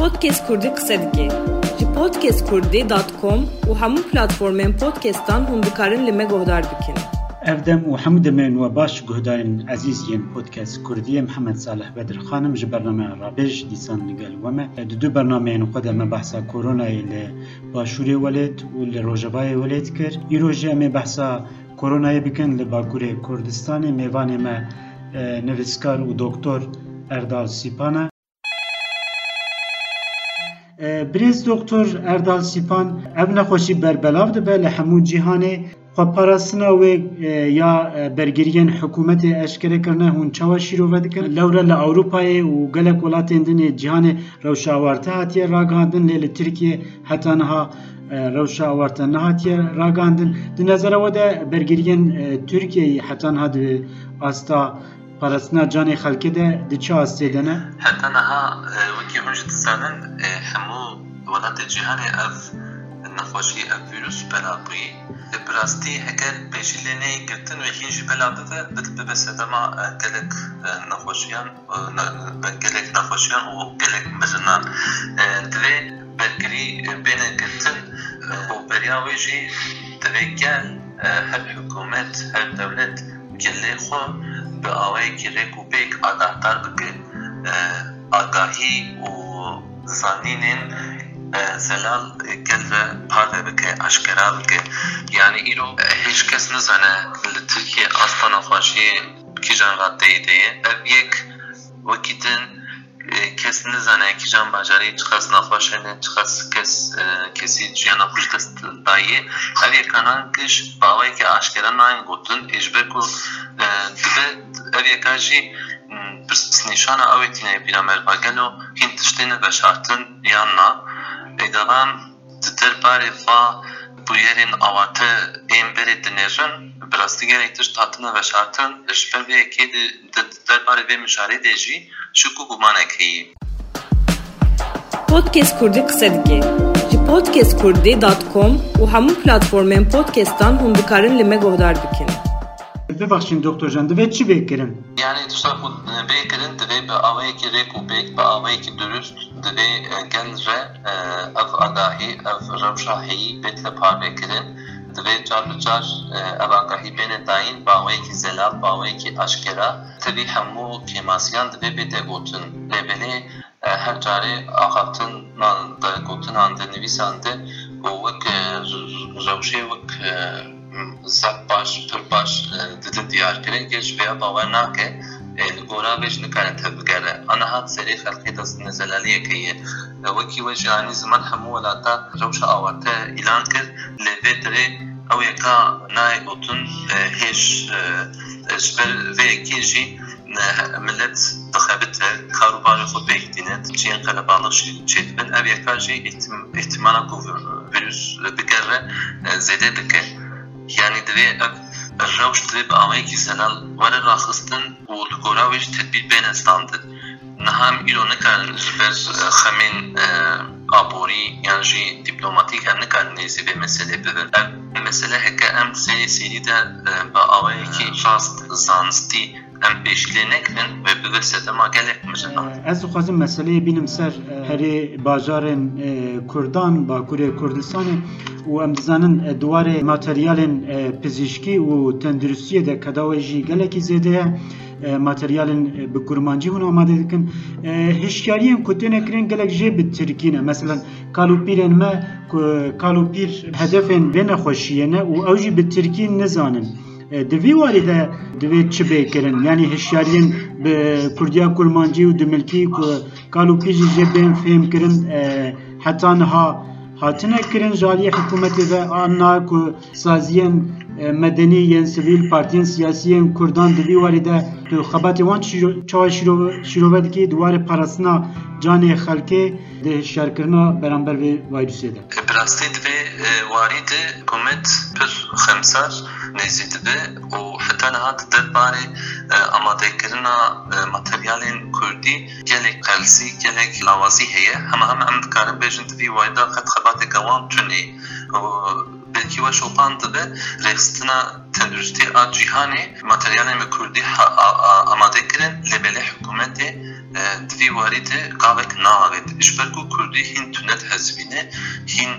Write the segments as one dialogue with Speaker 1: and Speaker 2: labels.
Speaker 1: پودکست کردی قصه دیگه جی پودکست کردی دات کم و همون پلاتفورمین پودکستان هم
Speaker 2: بکارن لیمه گوهدار بکن او دم و حمود من و باش گوهدارن عزیزین پودکست کردی محمد صالح بدرخانم خانم جی برنامه رابیش دیسان نگل ومه دو دو برنامه این خود همه بحثا کورونا ایل باشوری ولید و روژبای ولید کر ای روژه همه بحثا کورونا ای بکن لبا گوری کردستانی میوانی ما نویسکار و دکتور اردال سیپانا. E. Birêz doktor Erdal Sîpan ev nexweşî berbelav dibe li hemû cîhanê xweparastina wê ya bergiriyên hikûmetê eşkerekirine hûn çawa şîrove dikin lewre li Ewropayê û gelek welatên dinê cîhanê rewşa awarte hatiye ragihandin lê li Tirkiye heta niha rewşa awarte nehatiye ragandin di nezera we de bergiriyên Parastina canê xelkê de di çi astê de ne
Speaker 3: heta niha wekî hûn jî dizanin hemû welatê cîhanê ev nexweşî ev vîrus bela bûyî li birastî heger pêşî lê neyê girtin wê hîn jî bela bibe bibe sedema gelek nexweşiyan gelek nexweşiyan û gelek mirinan divê bergirî bêne girtin û beriya wê jî divê gel her hikûmet her dewlet gelê xwe bi awayekî rêk û pêk agahdar bike agahî û zanînên zelal gel ve parve bike aşkera bike yani îro hiç kes nizane li Tirkiye asta nexweşiyê kîjan raddeyê de ye ev yek wekî din kes nizane kîjan bajarî çi qas nexweş hene çi qas kes kesî jiyana xwe ji dest daye ev yekanan kiş bi awayekî aşkera nayên gotin ê ji ber ku dibe ev yeka jî pirsnîşana ew ê tîne bîra merva gelo hîn tiştê neveşartin yan na êdaran di derbarê va bûyerên awate ên berê dinêrin bi rastî gelek tişt hatine veşartin ji ber vê yekê di derbarê vê mijarê de jî şik û gumanek heye
Speaker 1: Podcast Kurdî qise dike. Ji podcastkurdî.com û hemû platformên podcastan hûn dikarin li me guhdar bikin.
Speaker 2: Bibexşîn doktor can divê çi bêkirin?
Speaker 3: Yani tuşta ku bêkirin divê bi awayekî rêk û pêk bi awayekî durust divê gel re ev agahî ev rewşa heyî bêt li parvekirin divê car bi car ev agahî bêne dayîn bi awayekî zelal bi awayekî aşkera tevî hemû kêmasiyan divê bête gotin lêbelê her carê axaftinan de gotinan de nivîsan de û wek rewşê wek zak baş pir baş didin diyarkirin geç veya bawer nake li gora vê ji nikarin tevbigere aniha serê xelkê dest nezelaliyekê ye wekî we ji anî ziman hemû welata rewşa awarte îlan kir lê vê dirê ew yeka nayê gotin hêj ji ber vê yekê jî millet dixebit ve karobarê xwe pêk dînet ciyên qelebalix jî çêdibin ev yeka jî ihtimala ku virüs bigere zêde dike yani divê ev rewş divê bi awayekî zelal were raxistin û li gora wê jî tedbîr bêne standin niha em îro nikarin ji ber xemên aborî yan jî dîplomatîk em nikarin nêzî vê meselê bibin pêşîlê nekirin ve bibe sedema gelek mijinan
Speaker 2: Ez dixwazim meseleyê bînim ser herê bajarên Kurdan Bakurê Kurdistanê û em dizanin duwarê materyalên pizîşkî û tenduristiyê de kedawê jî gelekî zêde ye. Materyalên bi kurmancî hûn amade dikin. Hişyariyên ku têne kirin gelek jê bi tirkî ne mesela kalûpîrên me kalûpîr hedefên vê nexweşiyê ne û ew jî bi tirkî nizanin di vî warî de divê çi bêkirin yanî hişyariyên bi Kurdiya kurmancî û di milkî ku kalûpîr jî jê bên fêm kirin heta niha hatine kirin ji aliyê saziyên medenî yên sivîl partiyên siyasî yên Kurdan di vî warî de tu xebatê wan çawa şîrove dikî diwarê parastina canê xelkê di hişyarkirina beramber vê vayrûsê de.
Speaker 3: Bi rastî divê warî de hikûmet pir xemsar nêzî dibe û heta niha di derbarê amadekirina materyalên Kurdî gelek qelsî gelek lawazî heye. Hema hem em dikarin bêjin di vî wayda qet xebateke wan tunê belki ve şopan dibe rexistina tenduristê a cîhanê materyalên bi Kurdî amade kirin lê belê hikûmetê دوی وارد قاوک ناوید اشبرگو کردی هین تونت حزبینه هین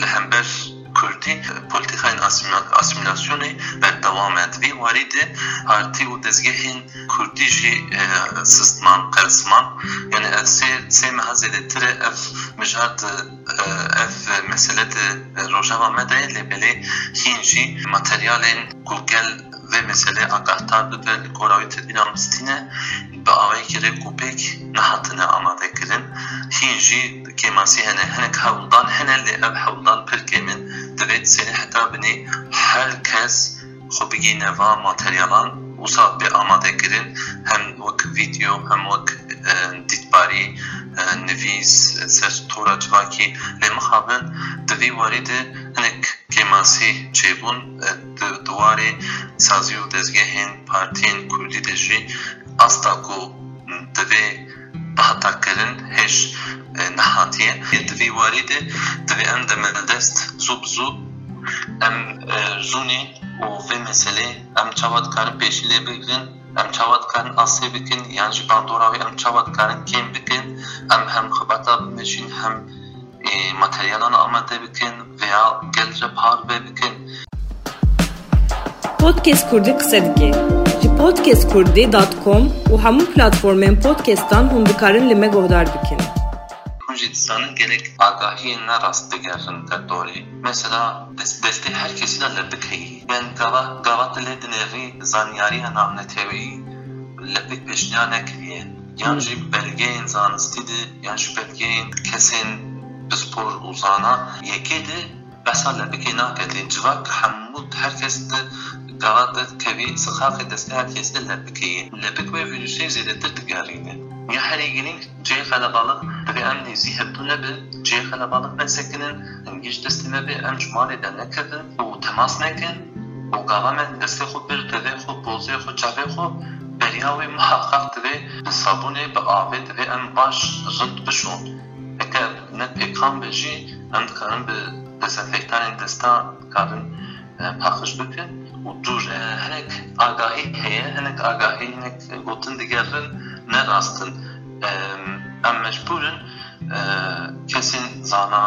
Speaker 3: لهمبر کردی پلیتیکای اسیمیلاسیونی بر دوام دوی وارد پارتی و دزگهین کردی جی سیستمان قرسمان یعنی سه سه مهزه تر اف مجرد اف مسئله روجاوا مده لبلی هین جی ماتریالین گوگل ve mesele agahdar ve koravi tedbir amstine به آوایی که ریب کوپیک نهاتنه آماده کرن هینجی کماسی هنه هنک حولدان هنه لی اب حولدان پر کمن دوید سنه حتا بنی هر کس خو بگی نوا ماتریالان وصا به آماده کرن هم وک ویدیو هم وک دیتباری نویس سر تورا جواکی لی مخابن دوی وارد هنک کماسی چیبون دواره سازی و دزگهین پارتین کردی دجی asta ku divê behetakirin hêj nehatiye divê warî de divê em demildest zû bi zû em zûnê û vê meselê em çawa dikarin pêşî lê bigirin em çawa dikarin asê bikin yan ji bandora wê em çawa dikarin kêm bikin em hem xibata bimêjin hem materyalan amade bikin veya gel re par vê bikin
Speaker 1: Podcast Kurdi qise. Ji podcastkurdi.com û hemû platformên podcastan hûn dikarin li me guhdar bikin.
Speaker 3: Kurdistan gerek agahiyên ne rast digerin der dorê. Mesela destê her kesî li bikeyî. Ben gava gava dilê dinêrî zanyariya navnetewî li pêk pêşniya nekiriye. Yan jî belgeyên zanistî de yan jî belgeyên kesên bi spor û zana yekê de besa li bikê naketê. Civak hemû herkes de gava de kevî sixaxê destê her kesî de li bikeyî. Li bik wê vîrusê zêdetir digerîne. Ya herê girîng cihê xelebalık divê em nêzî hebdû nebin cihê xelebalık nesekinin em giş destê me bê em ji malê de nekevin û temas nekin û gava me destê xwe bir divê xwe pozê xwe çavê xwe beriya wê muheqqaq divê bi sabûnê bi avê divê em baş rind bişon eger ne pêkan be jî em dikarin bi dezenfektanên destan dikarin paqij bikin û dur hinek agahî heye hinek agahî hinek gotin digerin ne rastin em mecburin kesên zana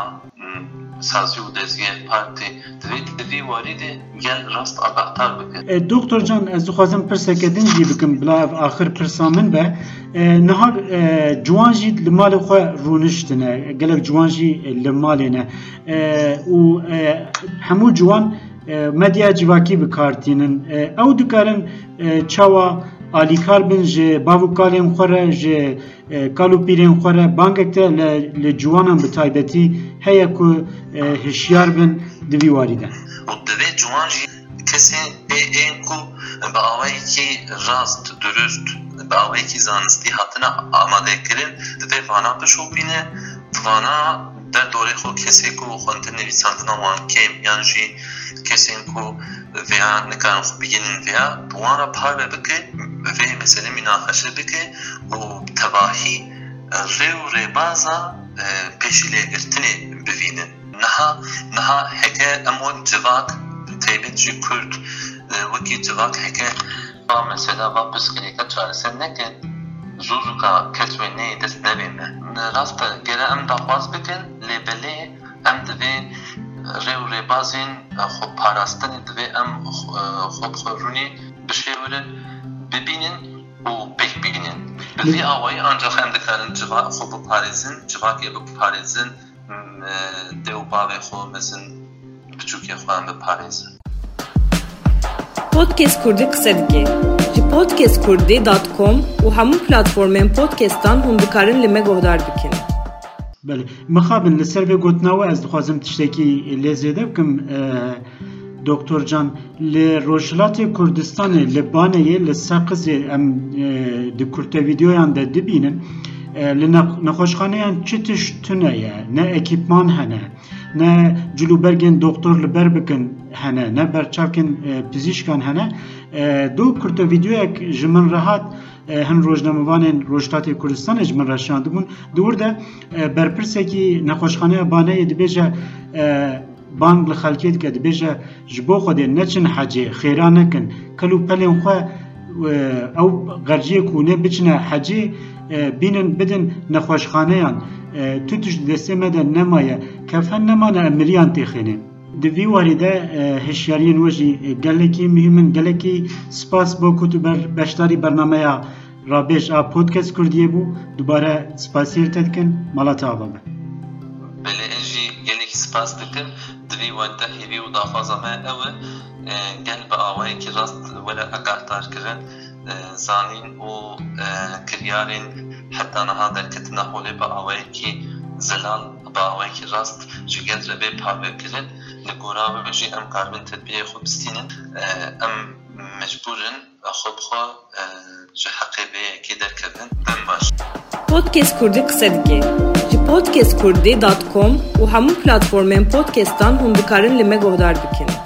Speaker 3: sazî û dezgeh partî divê divî warî de gel rast agahdar bikin.
Speaker 2: Doktor Can ez dixwazim pirseke din jî bikim bila ev axir pirsa min be nihar ciwan jî li malê xwe rûniştine gelek ciwan jî li malê ne û hemû ciwan medya civakî bikartînin ew dikarin çawa alîkar bin ji bavûkalên xwe re ji kalûpîrên xwe re bangek te li ciwanan bi taybetî heye ku hişyar bin di vî warî de.
Speaker 3: û divê ciwan jî kesê ên wan re par ve bike vê mesele münaqeşe bike û tevahî rê û rêbaza pêşî lêgirtinê bivînin. Niha niha heke em wek civak taybet jî Kurd wekî civak heke va mesela va pirsgirêka çareser nekin wê neyê dest nevê me. Rast e gere em daxwaz bikin lê belê em divê rê û rêbazên xwe parastinê divê em xwe bixwerûnê bişêwirin bibînin û pêk bînin. Bi vî awayî ancak em dikarin civak xwe biparêzin, civakê biparêzin dê û bavê xwe mezin biçûkê xwe em biparêzin.
Speaker 1: Podcast Kurdi qise dike. Ji podcastkurdi.com û hemû platformên podcastan hûn dikarin li me guhdar bikin.
Speaker 2: Belê mixabin li ser vê gotina ez dixwazim tiştekî lê zêde bikim Doktor Can. Li Rojhilatê Kurdistanê li Baneyê li Seqizê em di kurtevideoyan de dibînin li nexweşxaneyan çi tiş tune ye? Ne ekîpman hene ne cilûbergên doktor li ber bikin hene ne berçavkên pizîşkan hene هەم ڕۆژنامەوانێن ڕۆژاتی کوردستانە ژمە ڕەشاندبوون دووردە بەرپرسێکی نەخۆشخانەیە بانەیە دبێژە بانگ لە خەلکێ کە دبێژە ji بۆ خودێن نەچن حەجێ خێران نەکەن کەلو پەلێن خوێ ئەو غەرجیە کوونێ بچنە حەجێ بینن بدن نەخۆشخانەیان تو تش دەستێ مەدە نەمایە کەفەن نەمانە ئەمریان تێخێنێن دوی واریدە هشیاریان وەژی گەلێکی مهمن گەلێکی سپاس بۆ کووت بەشداری بەرنمەیە. ڕابێژ ئا پۆتکەس کوردیە بوو. دووبارە سپاسیر تەدکن مەڵەتە بەبە
Speaker 3: بەێ ئەژی گەلێکی سپاس دکرد. دوی وەدە هێوی و دافازەمە ئەوە. گەل بە ئاوەیەکی ڕاست وەرە ئەگاتارکردن زانین و کریارên heta niha derketina holê bi gel re bê parvekirin li gora we jî em karbin tedbiyê xwe bistînin em mecburin xwe bixwe ji heqê bêyekê derkevin dem baş
Speaker 1: Podcast Kurdî qise dike ji podcastkurdî.com û hemû platformên podcastan hûn dikarin li me guhdar bikin.